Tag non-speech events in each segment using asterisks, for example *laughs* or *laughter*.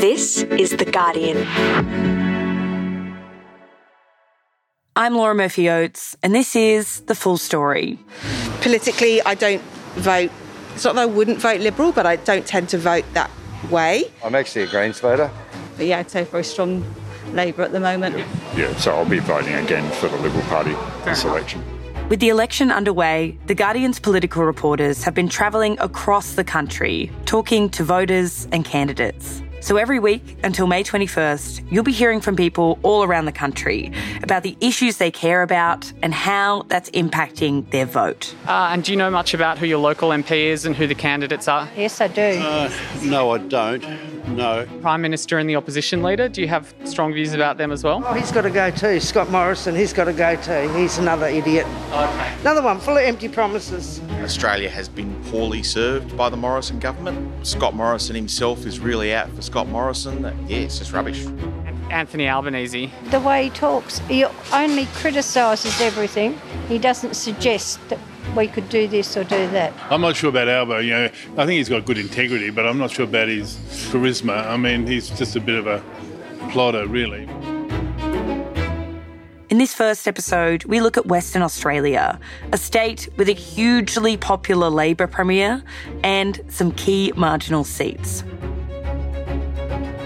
This is The Guardian. I'm Laura Murphy Oates, and this is The Full Story. Politically, I don't vote. It's not that I wouldn't vote Liberal, but I don't tend to vote that way. I'm actually a Greens voter. But yeah, I'd say very strong Labour at the moment. Yeah, so I'll be voting again for the Liberal Party this election. With the election underway, The Guardian's political reporters have been travelling across the country, talking to voters and candidates. So every week until May 21st, you'll be hearing from people all around the country about the issues they care about and how that's impacting their vote. Uh, and do you know much about who your local MP is and who the candidates are? Yes, I do. Uh, no, I don't. No. Prime Minister and the opposition leader, do you have strong views about them as well? Oh, he's got to go too. Scott Morrison, he's got to go too. He's another idiot. Okay. Another one full of empty promises. Australia has been poorly served by the Morrison government. Scott Morrison himself is really out for Scott Morrison. Yeah, it's just rubbish. Anthony Albanese. The way he talks, he only criticises everything. He doesn't suggest that we could do this or do that. I'm not sure about Albo. You know, I think he's got good integrity, but I'm not sure about his charisma. I mean, he's just a bit of a plotter, really. In this first episode, we look at Western Australia, a state with a hugely popular Labor Premier and some key marginal seats.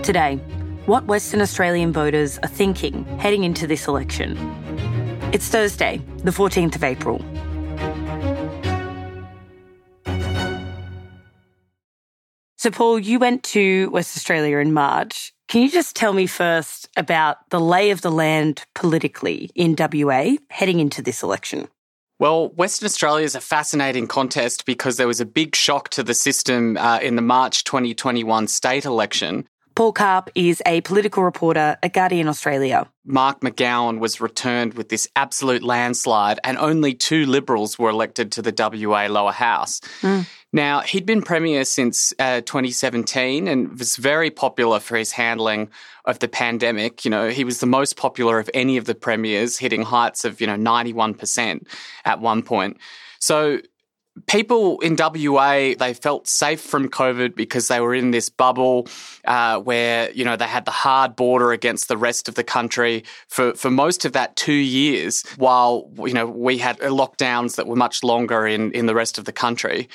Today, what Western Australian voters are thinking heading into this election. It's Thursday, the 14th of April. So, Paul, you went to West Australia in March. Can you just tell me first about the lay of the land politically in WA heading into this election? Well, Western Australia is a fascinating contest because there was a big shock to the system uh, in the March 2021 state election. Paul Karp is a political reporter at Guardian Australia. Mark McGowan was returned with this absolute landslide, and only two Liberals were elected to the WA lower house. Mm. Now, he'd been Premier since uh, 2017 and was very popular for his handling of the pandemic. You know, he was the most popular of any of the Premiers, hitting heights of, you know, 91% at one point. So people in WA they felt safe from COVID because they were in this bubble uh, where you know they had the hard border against the rest of the country for for most of that two years, while you know we had lockdowns that were much longer in in the rest of the country.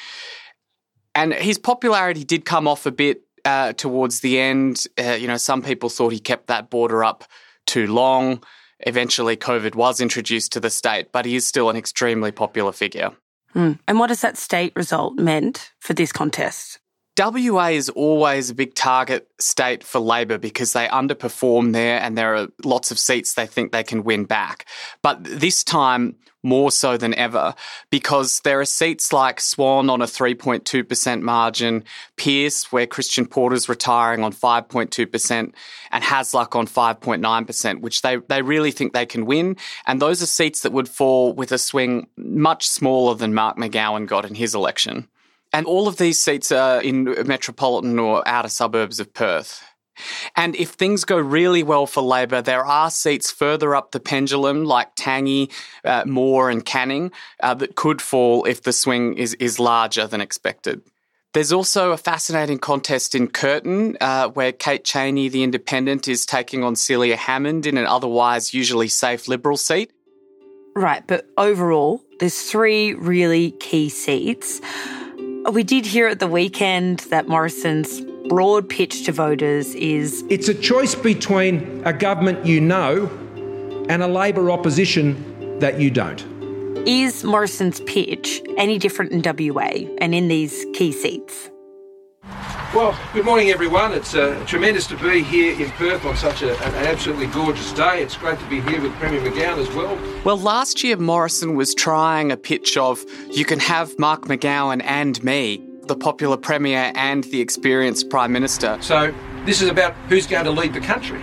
And his popularity did come off a bit uh, towards the end. Uh, you know, some people thought he kept that border up too long. Eventually, COVID was introduced to the state, but he is still an extremely popular figure. Mm. And what has that state result meant for this contest? WA is always a big target state for Labor because they underperform there and there are lots of seats they think they can win back. But this time, more so than ever, because there are seats like Swan on a 3.2% margin, Pearce, where Christian Porter's retiring on 5.2%, and Hasluck on 5.9%, which they, they really think they can win. And those are seats that would fall with a swing much smaller than Mark McGowan got in his election. And all of these seats are in metropolitan or outer suburbs of Perth. And if things go really well for Labor, there are seats further up the pendulum, like Tangney, uh, Moore, and Canning, uh, that could fall if the swing is, is larger than expected. There's also a fascinating contest in Curtin, uh, where Kate Chaney, the independent, is taking on Celia Hammond in an otherwise usually safe Liberal seat. Right, but overall, there's three really key seats. We did hear at the weekend that Morrison's broad pitch to voters is It's a choice between a government you know and a Labor opposition that you don't. Is Morrison's pitch any different in WA and in these key seats? Well, good morning, everyone. It's uh, tremendous to be here in Perth on such a, an absolutely gorgeous day. It's great to be here with Premier McGowan as well. Well, last year Morrison was trying a pitch of you can have Mark McGowan and me, the popular Premier and the experienced Prime Minister. So this is about who's going to lead the country.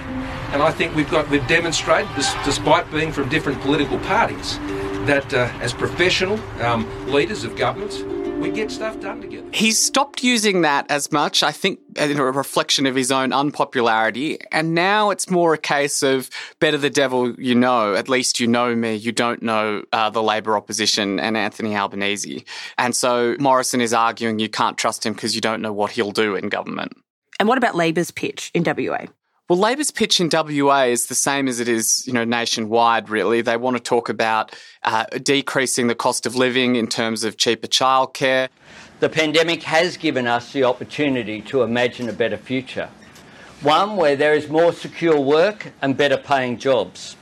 And I think we've got we've demonstrated, despite being from different political parties, that uh, as professional um, leaders of governments, we get stuff done together. He's stopped using that as much, I think, in a reflection of his own unpopularity. And now it's more a case of better the devil you know. At least you know me. You don't know uh, the Labor opposition and Anthony Albanese. And so Morrison is arguing you can't trust him because you don't know what he'll do in government. And what about Labor's pitch in WA? Well, Labor's pitch in WA is the same as it is, you know, nationwide. Really, they want to talk about uh, decreasing the cost of living in terms of cheaper childcare. The pandemic has given us the opportunity to imagine a better future, one where there is more secure work and better paying jobs,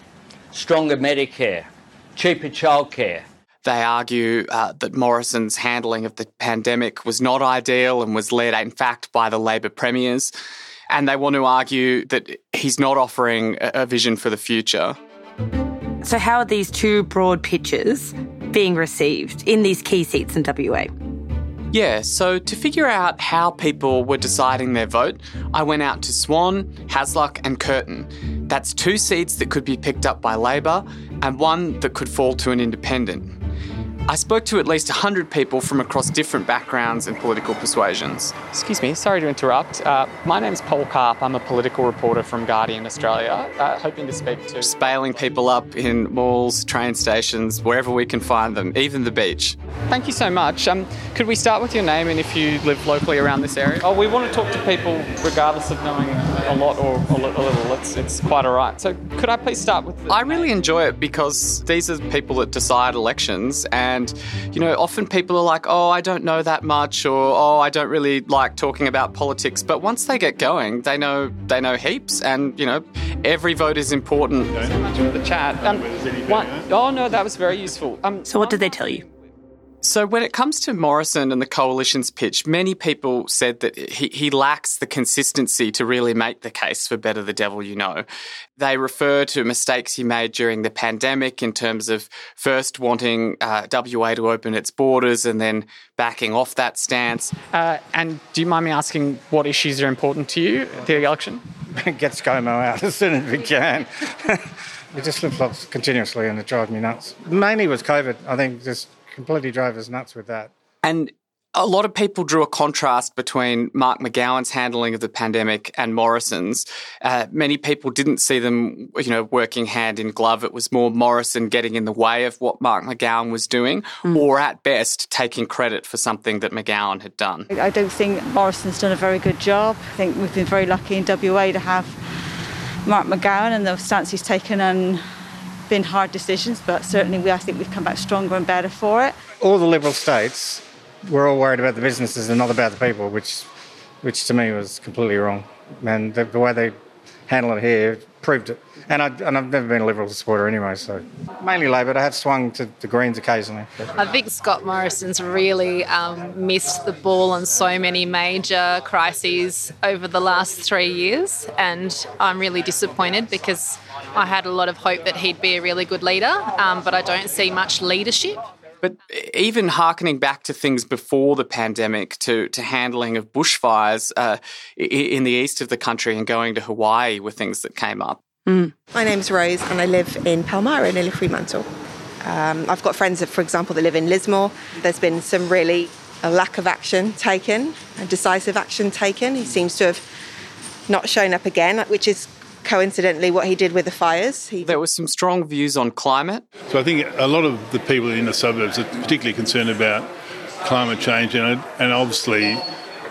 stronger Medicare, cheaper childcare. They argue uh, that Morrison's handling of the pandemic was not ideal and was led, in fact, by the Labor premiers. And they want to argue that he's not offering a vision for the future. So, how are these two broad pitches being received in these key seats in WA? Yeah, so to figure out how people were deciding their vote, I went out to Swan, Hasluck, and Curtin. That's two seats that could be picked up by Labor and one that could fall to an independent. I spoke to at least 100 people from across different backgrounds and political persuasions. Excuse me, sorry to interrupt. Uh, my name's Paul Karp. I'm a political reporter from Guardian Australia, uh, hoping to speak to. Just bailing people up in malls, train stations, wherever we can find them, even the beach. Thank you so much. Um, could we start with your name and if you live locally around this area? Oh, we want to talk to people regardless of knowing a lot or a little. It's, it's quite all right. So could I please start with. The... I really enjoy it because these are people that decide elections and and, you know, often people are like, oh, I don't know that much, or oh, I don't really like talking about politics. But once they get going, they know they know heaps, and you know, every vote is important. Thank you so much for the chat. Um, one, oh no, that was very useful. Um, so, what did they tell you? So, when it comes to Morrison and the coalition's pitch, many people said that he, he lacks the consistency to really make the case for Better the Devil You Know. They refer to mistakes he made during the pandemic in terms of first wanting uh, WA to open its borders and then backing off that stance. Uh, and do you mind me asking what issues are important to you, at the election? *laughs* Get ScoMo out as soon as we can. *laughs* it just flip flops continuously and it drives me nuts. Mainly was COVID. I think just completely drove us nuts with that. And a lot of people drew a contrast between Mark McGowan's handling of the pandemic and Morrison's. Uh, many people didn't see them, you know, working hand in glove. It was more Morrison getting in the way of what Mark McGowan was doing, mm. or at best taking credit for something that McGowan had done. I don't think Morrison's done a very good job. I think we've been very lucky in WA to have Mark McGowan and the stance he's taken and been hard decisions, but certainly we, I think we've come back stronger and better for it. All the Liberal states were all worried about the businesses and not about the people, which, which to me was completely wrong. And the, the way they handle it here proved it. And, I, and I've never been a Liberal supporter anyway, so mainly Labor, I have swung to the Greens occasionally. I think Scott Morrison's really um, missed the ball on so many major crises over the last three years, and I'm really disappointed because I had a lot of hope that he'd be a really good leader, um, but I don't see much leadership. But even harkening back to things before the pandemic, to, to handling of bushfires uh, in the east of the country and going to Hawaii were things that came up. Mm. My name's Rose and I live in Palmyra near Fremantle. Um, I've got friends, that, for example, that live in Lismore. There's been some really a lack of action taken, a decisive action taken. He seems to have not shown up again, which is coincidentally what he did with the fires. He... There were some strong views on climate. So I think a lot of the people in the suburbs are particularly concerned about climate change, and, and obviously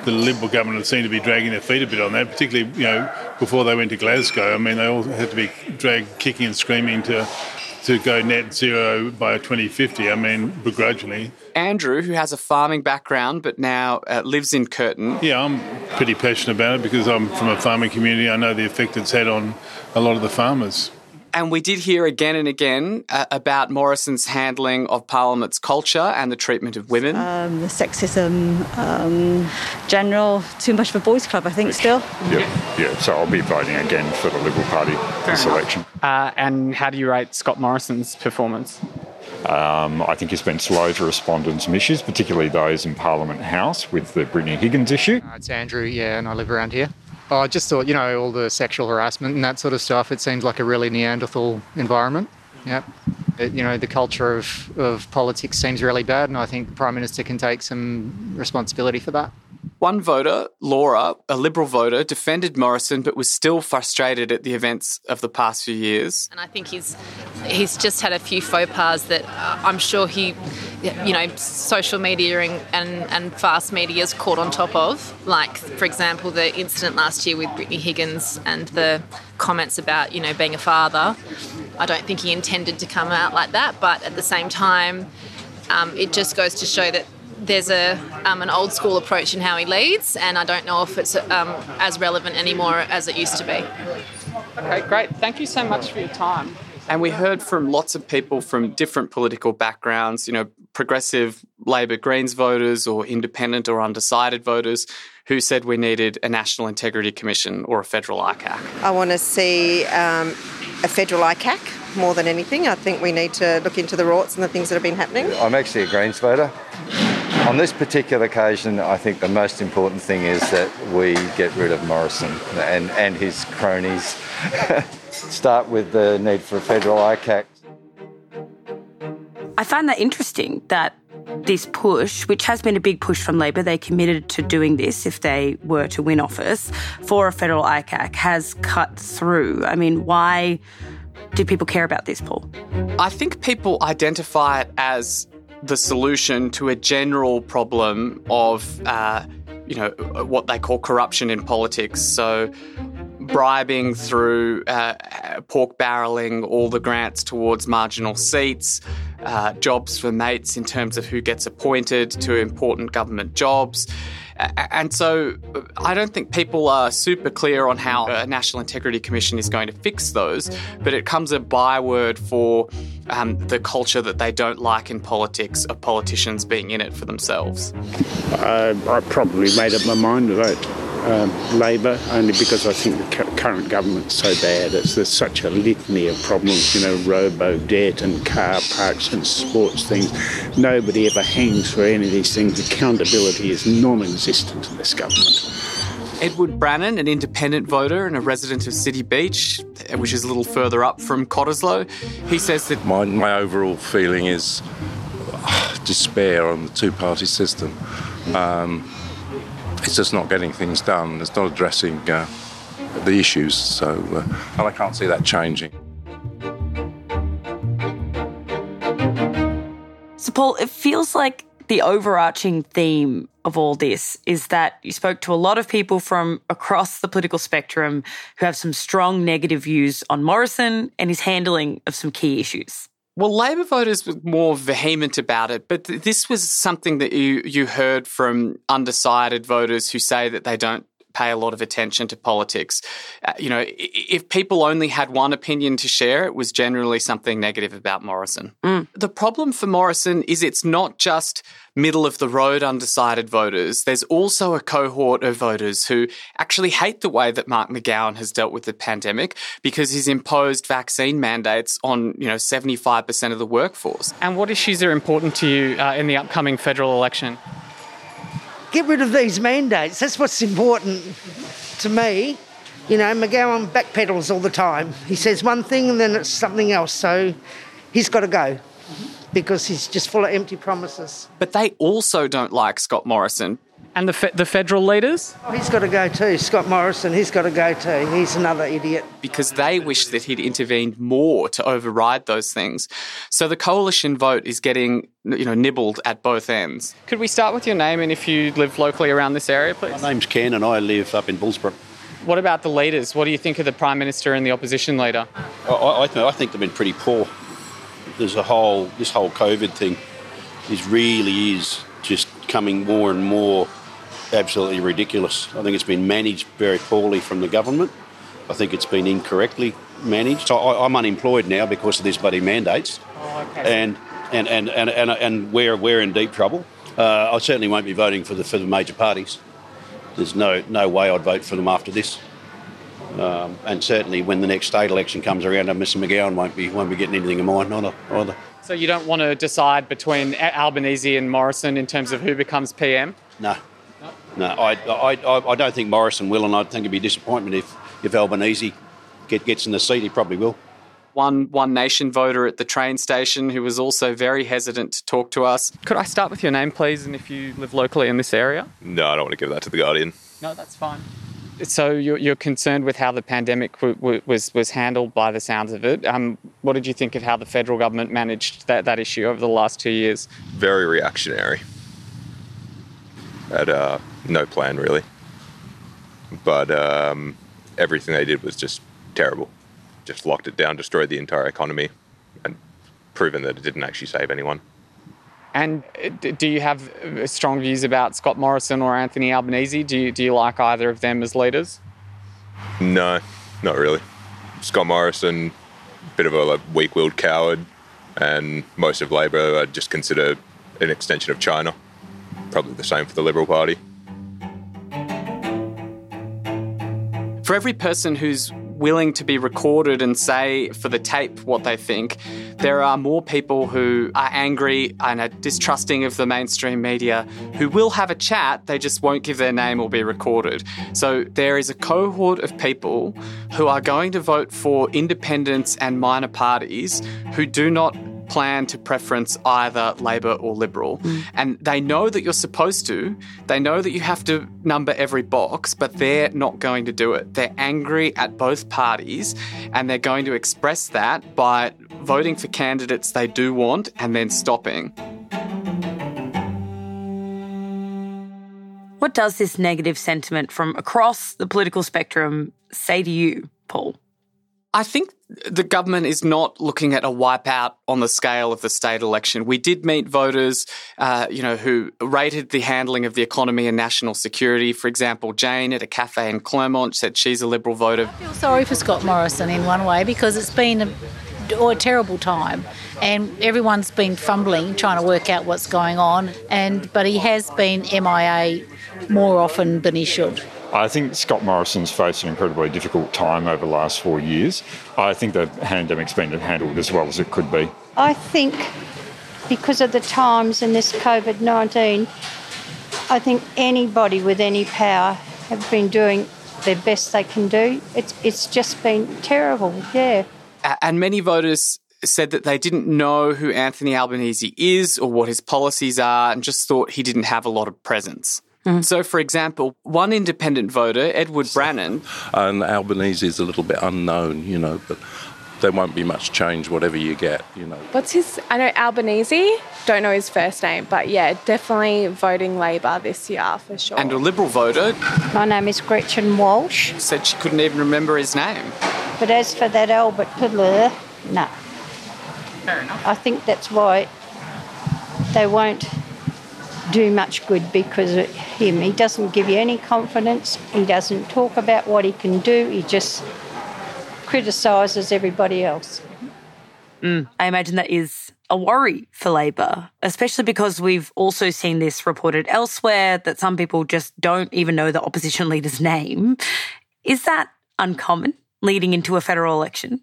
the Liberal government seemed to be dragging their feet a bit on that, particularly you know before they went to Glasgow. I mean, they all had to be dragged kicking and screaming to to go net zero by 2050. I mean, begrudgingly. Andrew, who has a farming background but now uh, lives in Curtin. Yeah, I'm pretty passionate about it because I'm from a farming community. I know the effect it's had on a lot of the farmers. And we did hear again and again uh, about Morrison's handling of Parliament's culture and the treatment of women. Um, the sexism, um, general, too much of a boys' club, I think, still. Yeah, yeah. So I'll be voting again for the Liberal Party Fair this enough. election. Uh, and how do you rate Scott Morrison's performance? Um, I think he's been slow to respond on some issues, particularly those in Parliament House with the Brittany Higgins issue. Uh, it's Andrew, yeah, and I live around here. Oh, I just thought, you know, all the sexual harassment and that sort of stuff, it seems like a really Neanderthal environment. Yeah. It, you know, the culture of, of politics seems really bad, and I think the Prime Minister can take some responsibility for that. One voter, Laura, a Liberal voter, defended Morrison but was still frustrated at the events of the past few years. And I think he's he's just had a few faux pas that uh, I'm sure he, you know, social media and, and, and fast media is caught on top of. Like, for example, the incident last year with Brittany Higgins and the comments about, you know, being a father. I don't think he intended to come out like that, but at the same time, um, it just goes to show that there's a um, an old school approach in how he leads, and I don't know if it's um, as relevant anymore as it used to be. Okay, great. Thank you so much for your time. And we heard from lots of people from different political backgrounds, you know, progressive Labor Greens voters or independent or undecided voters who said we needed a National Integrity Commission or a federal ICAC. I want to see um, a federal ICAC more than anything. I think we need to look into the rorts and the things that have been happening. I'm actually a Greens voter. On this particular occasion, I think the most important thing is that we get rid of Morrison and, and his cronies. *laughs* Start with the need for a federal ICAC. I find that interesting that this push, which has been a big push from Labor, they committed to doing this if they were to win office for a federal ICAC, has cut through. I mean, why do people care about this, Paul? I think people identify it as the solution to a general problem of, uh, you know, what they call corruption in politics. So, bribing through uh, pork barreling all the grants towards marginal seats, uh, jobs for mates in terms of who gets appointed to important government jobs. And so I don't think people are super clear on how a National Integrity Commission is going to fix those, but it comes a byword for um, the culture that they don't like in politics of politicians being in it for themselves. Uh, I probably made up my mind to vote um, Labor only because I think the current government's so bad. It's, there's such a litany of problems, you know, robo debt and car parks and sports things. Nobody ever hangs for any of these things. Accountability is non existent in this government. Edward Brannan, an independent voter and a resident of City Beach, which is a little further up from Cottesloe, he says that. My, my overall feeling is uh, despair on the two party system. Um, it's just not getting things done. It's not addressing uh, the issues. So, uh, and I can't see that changing. So, Paul, it feels like the overarching theme of all this is that you spoke to a lot of people from across the political spectrum who have some strong negative views on Morrison and his handling of some key issues. Well, Labor voters were more vehement about it, but th- this was something that you, you heard from undecided voters who say that they don't pay a lot of attention to politics. Uh, you know, if people only had one opinion to share, it was generally something negative about Morrison. Mm. The problem for Morrison is it's not just middle of the road undecided voters. There's also a cohort of voters who actually hate the way that Mark McGowan has dealt with the pandemic because he's imposed vaccine mandates on, you know, 75% of the workforce. And what issues are important to you uh, in the upcoming federal election? Get rid of these mandates. That's what's important to me. You know, McGowan backpedals all the time. He says one thing and then it's something else. So he's got to go because he's just full of empty promises. But they also don't like Scott Morrison. And the, fe- the federal leaders? Oh, he's got to go too. Scott Morrison, he's got to go too. He's another idiot. Because they wish that he'd intervened more to override those things. So the coalition vote is getting, you know, nibbled at both ends. Could we start with your name and if you live locally around this area, please? My name's Ken and I live up in Bullsbrook. What about the leaders? What do you think of the Prime Minister and the opposition leader? I, I, th- I think they've been pretty poor. There's a whole, this whole COVID thing is really is just coming more and more absolutely ridiculous. I think it's been managed very poorly from the government. I think it's been incorrectly managed. So I, I'm unemployed now because of these bloody mandates. Oh, okay. And, and, and, and, and, and we're, we're in deep trouble. Uh, I certainly won't be voting for the, for the major parties. There's no, no way I'd vote for them after this. Um, and certainly when the next state election comes around, Mr McGowan won't be, won't be getting anything of mine either. either. So you don't want to decide between Albanese and Morrison in terms of who becomes PM? No. No, I, I, I don't think Morrison will, and I think it'd be a disappointment if, if Albanese get, gets in the seat. He probably will. one One Nation voter at the train station who was also very hesitant to talk to us. Could I start with your name, please, and if you live locally in this area? No, I don't want to give that to the Guardian. No, that's fine. So you're, you're concerned with how the pandemic w- w- was was handled by the sounds of it. Um, what did you think of how the federal government managed that, that issue over the last two years? Very reactionary. Had uh, no plan really, but um, everything they did was just terrible. Just locked it down, destroyed the entire economy, and proven that it didn't actually save anyone. And uh, do you have uh, strong views about Scott Morrison or Anthony Albanese? Do you, do you like either of them as leaders? No, not really. Scott Morrison, bit of a like, weak-willed coward, and most of Labor I'd just consider an extension of China. Probably the same for the Liberal Party. For every person who's willing to be recorded and say for the tape what they think, there are more people who are angry and are distrusting of the mainstream media who will have a chat, they just won't give their name or be recorded. So there is a cohort of people who are going to vote for independents and minor parties who do not plan to preference either Labor or Liberal. Mm. And they know that you're supposed to. They know that you have to number every box, but they're not going to do it. They're angry at both parties and they're going to express that by voting for candidates they do want and then stopping. What does this negative sentiment from across the political spectrum say to you, Paul? I think the government is not looking at a wipeout on the scale of the state election. We did meet voters, uh, you know, who rated the handling of the economy and national security. For example, Jane at a cafe in Claremont said she's a Liberal voter. I feel sorry for Scott Morrison in one way because it's been a, a terrible time and everyone's been fumbling trying to work out what's going on and but he has been MIA more often than he should. I think Scott Morrison's faced an incredibly difficult time over the last four years. I think the pandemic's been handled as well as it could be. I think because of the times and this COVID 19, I think anybody with any power have been doing their best they can do. It's, it's just been terrible, yeah. And many voters said that they didn't know who Anthony Albanese is or what his policies are and just thought he didn't have a lot of presence. Mm-hmm. So, for example, one independent voter, Edward Brannan, And Albanese is a little bit unknown, you know, but there won't be much change whatever you get, you know. What's his? I know Albanese. Don't know his first name, but yeah, definitely voting Labor this year for sure. and a Liberal voter, My name is Gretchen Walsh, said she couldn't even remember his name. but as for that Albert Pidler, no. Fair enough. I think that's why they won't do much good because of him. He doesn't give you any confidence. He doesn't talk about what he can do. He just criticises everybody else. Mm, I imagine that is a worry for Labor, especially because we've also seen this reported elsewhere that some people just don't even know the opposition leader's name. Is that uncommon leading into a federal election?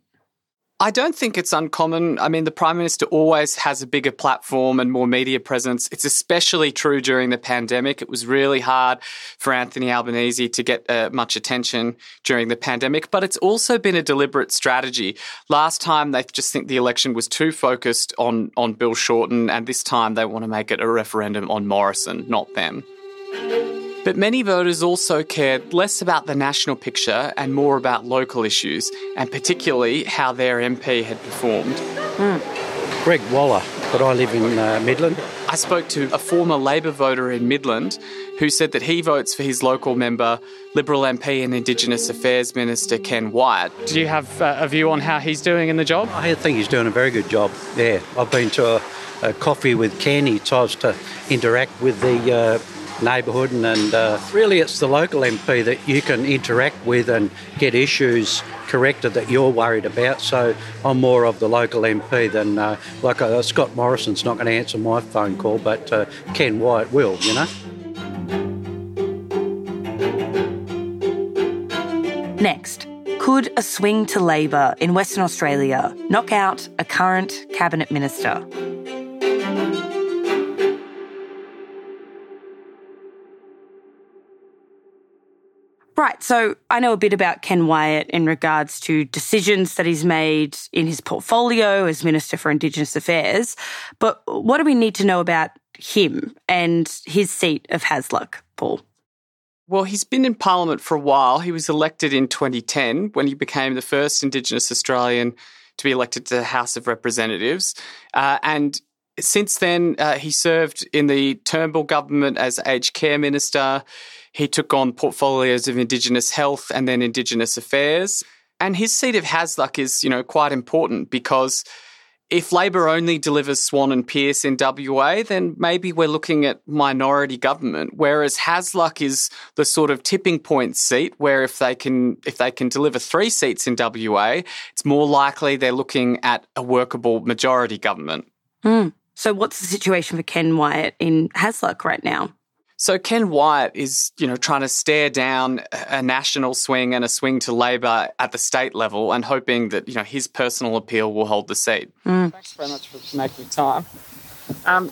I don't think it's uncommon. I mean, the Prime Minister always has a bigger platform and more media presence. It's especially true during the pandemic. It was really hard for Anthony Albanese to get uh, much attention during the pandemic, but it's also been a deliberate strategy. Last time, they just think the election was too focused on, on Bill Shorten, and this time they want to make it a referendum on Morrison, not them. But many voters also cared less about the national picture and more about local issues, and particularly how their MP had performed. Greg Waller, but I live in uh, Midland. I spoke to a former Labor voter in Midland who said that he votes for his local member, Liberal MP and Indigenous Affairs Minister Ken Wyatt. Do you have uh, a view on how he's doing in the job? I think he's doing a very good job. Yeah, I've been to a, a coffee with Ken. He tries to interact with the uh, neighbourhood, and, and uh, really it's the local MP that you can interact with and get issues corrected that you're worried about. So I'm more of the local MP than uh, like uh, Scott Morrison's not going to answer my phone call, but uh, Ken Wyatt will. You know. Next, could a swing to Labor in Western Australia knock out a current cabinet minister? Right. So I know a bit about Ken Wyatt in regards to decisions that he's made in his portfolio as Minister for Indigenous Affairs. But what do we need to know about him and his seat of Hasluck, Paul? Well, he's been in Parliament for a while. He was elected in 2010 when he became the first Indigenous Australian to be elected to the House of Representatives. Uh, and since then, uh, he served in the Turnbull government as aged care minister. He took on portfolios of Indigenous health and then Indigenous affairs. And his seat of Hasluck is, you know, quite important because if Labor only delivers Swan and Pearce in WA, then maybe we're looking at minority government. Whereas Hasluck is the sort of tipping point seat where if they can if they can deliver three seats in WA, it's more likely they're looking at a workable majority government. Mm. So what's the situation for Ken Wyatt in Hasluck right now? So Ken Wyatt is, you know, trying to stare down a national swing and a swing to Labor at the state level and hoping that, you know, his personal appeal will hold the seat. Mm. Thanks very much for making time. Um,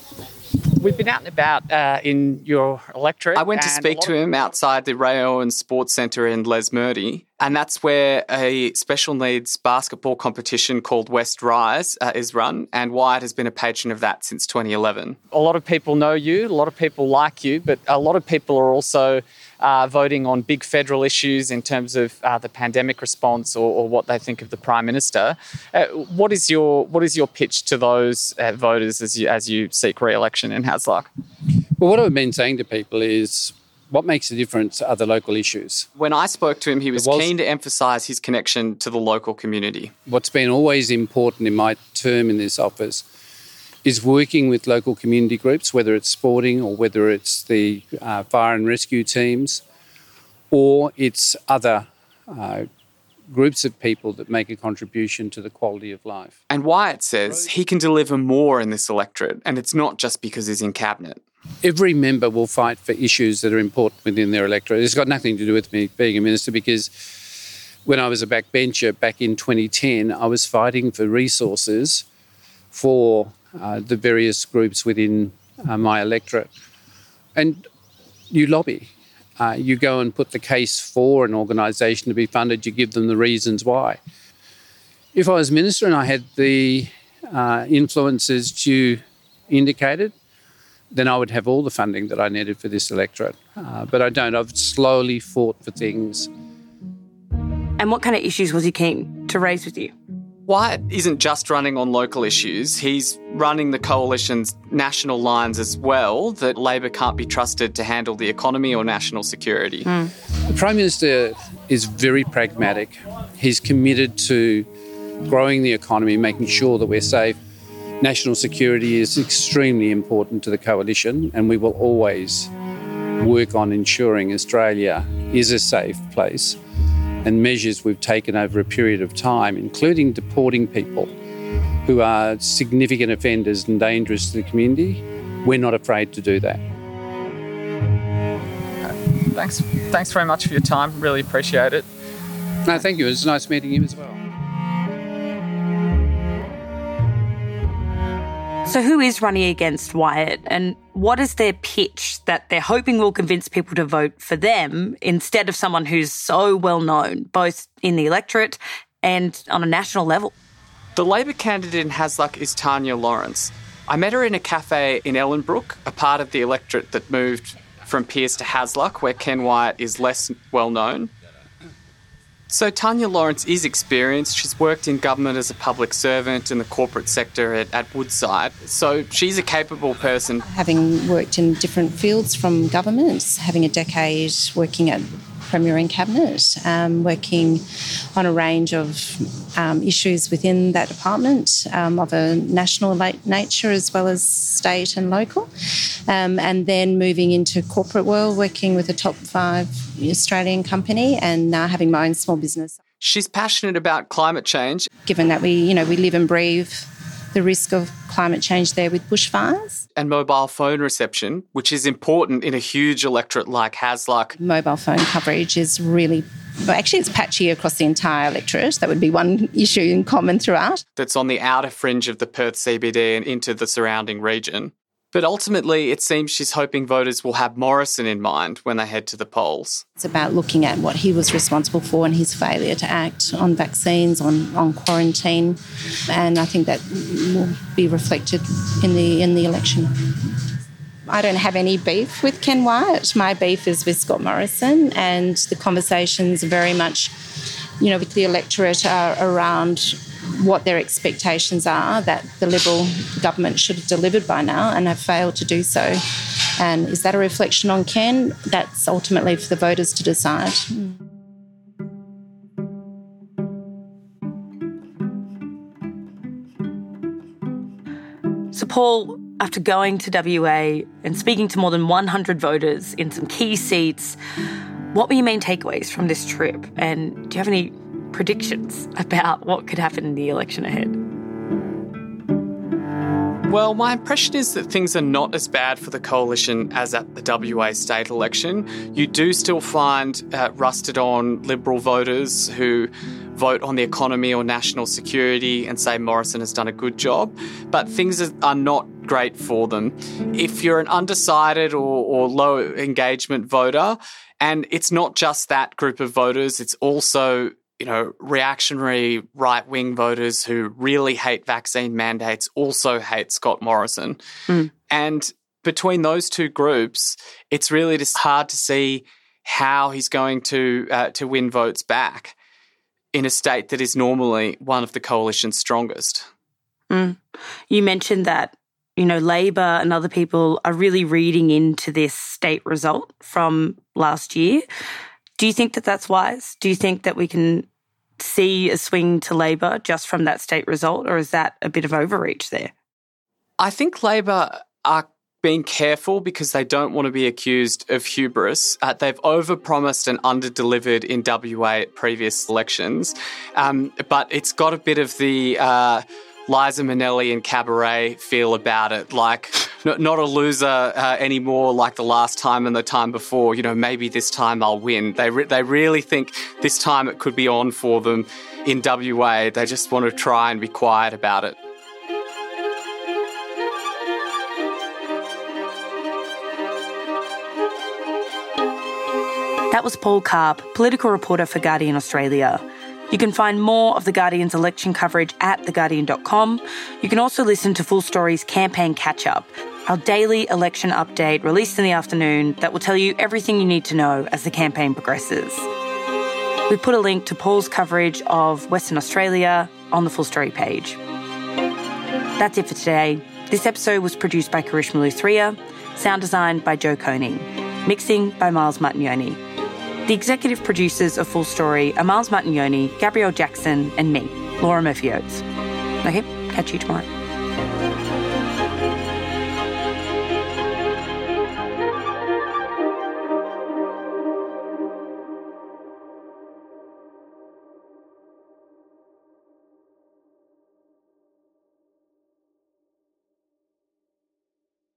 we've been out and about uh, in your electorate. I went to speak to him outside the Ray Owen Sports Centre in Lesmurdie, and that's where a special needs basketball competition called West Rise uh, is run, and Wyatt has been a patron of that since 2011. A lot of people know you, a lot of people like you, but a lot of people are also uh, voting on big federal issues in terms of uh, the pandemic response or, or, what they think of the prime minister. Uh, what is your what is your pitch to those uh, voters as you as you seek re-election in Hasluck? Well, what I've been saying to people is. What makes a difference are the local issues. When I spoke to him, he was, was keen to emphasise his connection to the local community. What's been always important in my term in this office is working with local community groups, whether it's sporting or whether it's the uh, fire and rescue teams, or it's other uh, groups of people that make a contribution to the quality of life. And Wyatt says he can deliver more in this electorate, and it's not just because he's in cabinet. Every member will fight for issues that are important within their electorate. It's got nothing to do with me being a minister because when I was a backbencher back in 2010, I was fighting for resources for uh, the various groups within uh, my electorate. And you lobby. Uh, you go and put the case for an organisation to be funded, you give them the reasons why. If I was minister and I had the uh, influences you indicated, then I would have all the funding that I needed for this electorate. Uh, but I don't. I've slowly fought for things. And what kind of issues was he keen to raise with you? Wyatt isn't just running on local issues, he's running the coalition's national lines as well that Labor can't be trusted to handle the economy or national security. Mm. The Prime Minister is very pragmatic. He's committed to growing the economy, making sure that we're safe. National security is extremely important to the coalition, and we will always work on ensuring Australia is a safe place and measures we've taken over a period of time, including deporting people who are significant offenders and dangerous to the community, we're not afraid to do that. Thanks, thanks very much for your time. Really appreciate it. No, thank you. It was nice meeting you as well. So, who is running against Wyatt, and what is their pitch that they're hoping will convince people to vote for them instead of someone who's so well known, both in the electorate and on a national level? The Labor candidate in Hasluck is Tanya Lawrence. I met her in a cafe in Ellenbrook, a part of the electorate that moved from Pearce to Hasluck, where Ken Wyatt is less well known. So, Tanya Lawrence is experienced. She's worked in government as a public servant in the corporate sector at, at, Woodside. So, she's a capable person. Having worked in different fields from government, having a decade working at Premier in Cabinet, um, working on a range of um, issues within that department um, of a national nature as well as state and local. Um, and then moving into corporate world, working with a top five Australian company and now having my own small business. She's passionate about climate change. Given that we, you know, we live and breathe the risk of climate change there with bushfires. And mobile phone reception, which is important in a huge electorate like Hasluck. Mobile phone coverage is really, well, actually, it's patchy across the entire electorate. That would be one issue in common throughout. That's on the outer fringe of the Perth CBD and into the surrounding region. But ultimately, it seems she's hoping voters will have Morrison in mind when they head to the polls. It's about looking at what he was responsible for and his failure to act on vaccines, on, on quarantine, and I think that will be reflected in the in the election. I don't have any beef with Ken Wyatt. My beef is with Scott Morrison, and the conversations very much, you know, with the electorate are around what their expectations are that the Liberal government should have delivered by now and have failed to do so. And is that a reflection on Ken? That's ultimately for the voters to decide. So, Paul, after going to WA and speaking to more than 100 voters in some key seats, what were your main takeaways from this trip? And do you have any predictions about what could happen in the election ahead? Well, my impression is that things are not as bad for the coalition as at the WA state election. You do still find uh, rusted on Liberal voters who vote on the economy or national security and say Morrison has done a good job, but things are not great for them. If you're an undecided or, or low engagement voter, and it's not just that group of voters, it's also you know, reactionary right wing voters who really hate vaccine mandates also hate Scott Morrison. Mm. And between those two groups, it's really just hard to see how he's going to uh, to win votes back in a state that is normally one of the coalition's strongest. Mm. You mentioned that you know Labor and other people are really reading into this state result from last year. Do you think that that's wise? Do you think that we can see a swing to Labor just from that state result, or is that a bit of overreach there? I think Labor are being careful because they don't want to be accused of hubris. Uh, they've overpromised and underdelivered in WA at previous elections, um, but it's got a bit of the. Uh, Liza Minnelli and Cabaret feel about it. Like, not a loser uh, anymore like the last time and the time before. You know, maybe this time I'll win. They, re- they really think this time it could be on for them in WA. They just want to try and be quiet about it. That was Paul Karp, political reporter for Guardian Australia. You can find more of The Guardian's election coverage at theguardian.com. You can also listen to Full Story's campaign catch up, our daily election update released in the afternoon that will tell you everything you need to know as the campaign progresses. We've put a link to Paul's coverage of Western Australia on the Full Story page. That's it for today. This episode was produced by Karishma Luthria, sound designed by Joe Koning, mixing by Miles Martignoni. The executive producers of Full Story are Miles Martignoni, Gabrielle Jackson, and me, Laura Murphy Oates. Okay, catch you tomorrow.